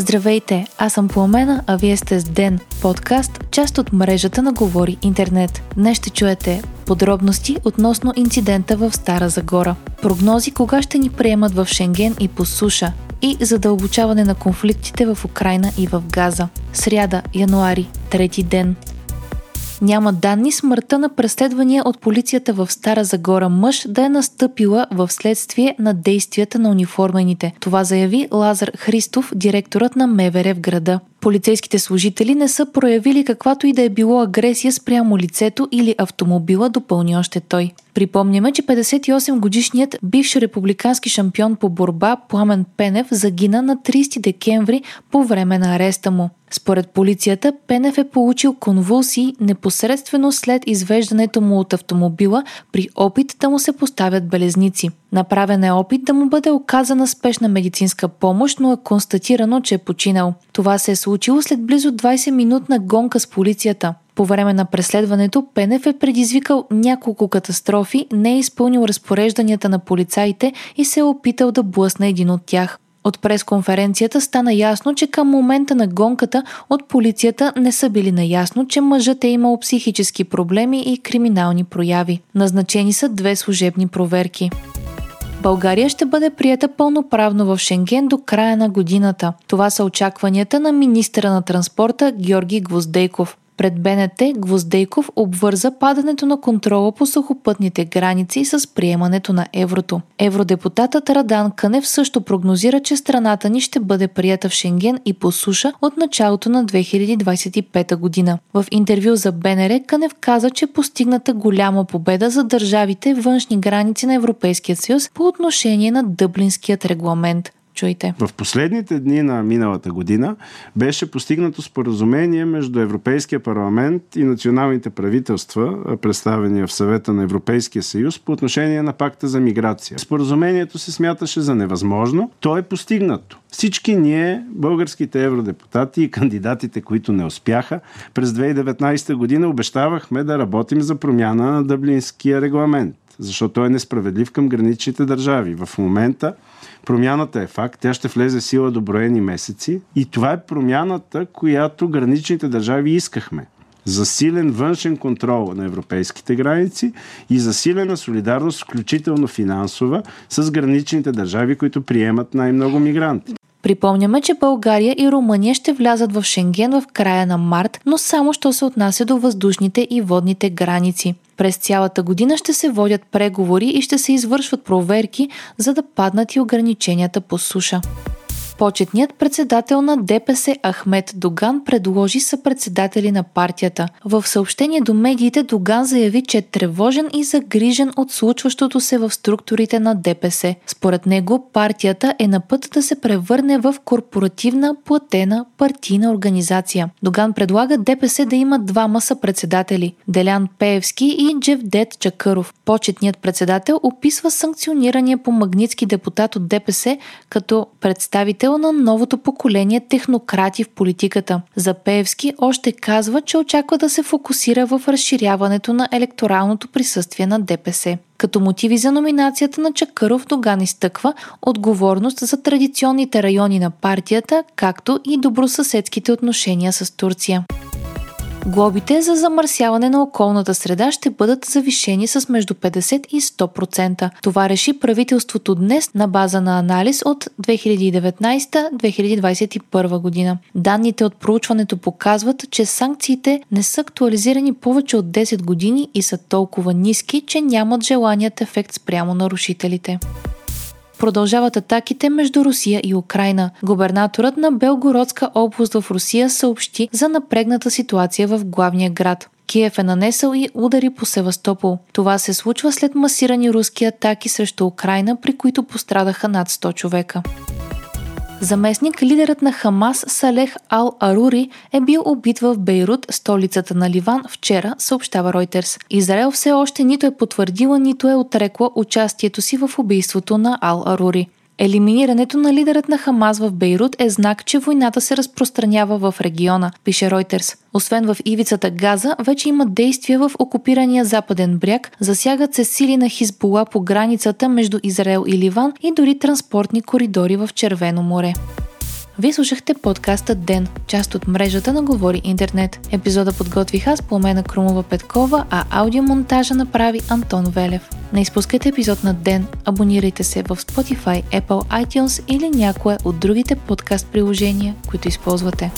Здравейте, аз съм Пламена, а вие сте с Ден, подкаст, част от мрежата на Говори Интернет. Днес ще чуете подробности относно инцидента в Стара Загора, прогнози кога ще ни приемат в Шенген и по суша и задълбочаване на конфликтите в Украина и в Газа. Сряда, януари, трети ден. Няма данни смъртта на преследвания от полицията в Стара Загора мъж да е настъпила в следствие на действията на униформените. Това заяви Лазар Христов, директорът на МВР в града. Полицейските служители не са проявили каквато и да е било агресия спрямо лицето или автомобила, допълни още той. Припомняме, че 58 годишният бивш републикански шампион по борба Пламен Пенев загина на 30 декември по време на ареста му. Според полицията, Пенев е получил конвулсии непосредствено след извеждането му от автомобила при опит да му се поставят белезници. Направен е опит да му бъде оказана спешна медицинска помощ, но е констатирано, че е починал. Това се е случило след близо 20-минутна гонка с полицията. По време на преследването Пенев е предизвикал няколко катастрофи, не е изпълнил разпорежданията на полицаите и се е опитал да блъсне един от тях. От пресконференцията стана ясно, че към момента на гонката от полицията не са били наясно, че мъжът е имал психически проблеми и криминални прояви. Назначени са две служебни проверки. България ще бъде прията пълноправно в Шенген до края на годината. Това са очакванията на министра на транспорта Георги Гвоздейков. Пред БНТ Гвоздейков обвърза падането на контрола по сухопътните граници с приемането на еврото. Евродепутатът Радан Кънев също прогнозира, че страната ни ще бъде прията в Шенген и по суша от началото на 2025 година. В интервю за БНР Кънев каза, че постигната голяма победа за държавите външни граници на Европейския съюз по отношение на Дъблинският регламент. Чуйте. В последните дни на миналата година беше постигнато споразумение между Европейския парламент и националните правителства, представени в съвета на Европейския съюз по отношение на пакта за миграция. Споразумението се смяташе за невъзможно. То е постигнато. Всички ние, българските евродепутати и кандидатите, които не успяха, през 2019 година обещавахме да работим за промяна на Дъблинския регламент защото той е несправедлив към граничните държави. В момента промяната е факт, тя ще влезе в сила до броени месеци и това е промяната, която граничните държави искахме. Засилен външен контрол на европейските граници и засилена солидарност, включително финансова, с граничните държави, които приемат най-много мигранти. Припомняме, че България и Румъния ще влязат в Шенген в края на март, но само що се отнася до въздушните и водните граници. През цялата година ще се водят преговори и ще се извършват проверки, за да паднат и ограниченията по суша. Почетният председател на ДПС Ахмед Доган предложи съпредседатели на партията. В съобщение до медиите Доган заяви, че е тревожен и загрижен от случващото се в структурите на ДПС. Според него партията е на път да се превърне в корпоративна платена партийна организация. Доган предлага ДПС да има двама съпредседатели – Делян Пеевски и Джевдет Чакъров. Почетният председател описва санкционирания по магнитски депутат от ДПС като представител представител на новото поколение технократи в политиката. За Пеевски още казва, че очаква да се фокусира в разширяването на електоралното присъствие на ДПС. Като мотиви за номинацията на Чакъров Доган изтъква отговорност за традиционните райони на партията, както и добросъседските отношения с Турция. Глобите за замърсяване на околната среда ще бъдат завишени с между 50 и 100%. Това реши правителството днес на база на анализ от 2019-2021 година. Данните от проучването показват, че санкциите не са актуализирани повече от 10 години и са толкова ниски, че нямат желаният ефект спрямо нарушителите продължават атаките между Русия и Украина. Губернаторът на Белгородска област в Русия съобщи за напрегната ситуация в главния град. Киев е нанесъл и удари по Севастопол. Това се случва след масирани руски атаки срещу Украина, при които пострадаха над 100 човека. Заместник лидерът на Хамас Салех Ал Арури е бил убит в Бейрут, столицата на Ливан, вчера, съобщава Ройтерс. Израел все още нито е потвърдила, нито е отрекла участието си в убийството на Ал Арури. Елиминирането на лидерът на Хамас в Бейрут е знак, че войната се разпространява в региона, пише Ройтерс. Освен в ивицата Газа, вече има действия в окупирания западен бряг, засягат се сили на Хизбула по границата между Израел и Ливан и дори транспортни коридори в Червено море. Вие слушахте подкаста Ден, част от мрежата на Говори Интернет. Епизода подготвих аз по Мена Крумова Петкова, а аудиомонтажа направи Антон Велев. Не изпускайте епизод на Ден, абонирайте се в Spotify, Apple, iTunes или някое от другите подкаст приложения, които използвате.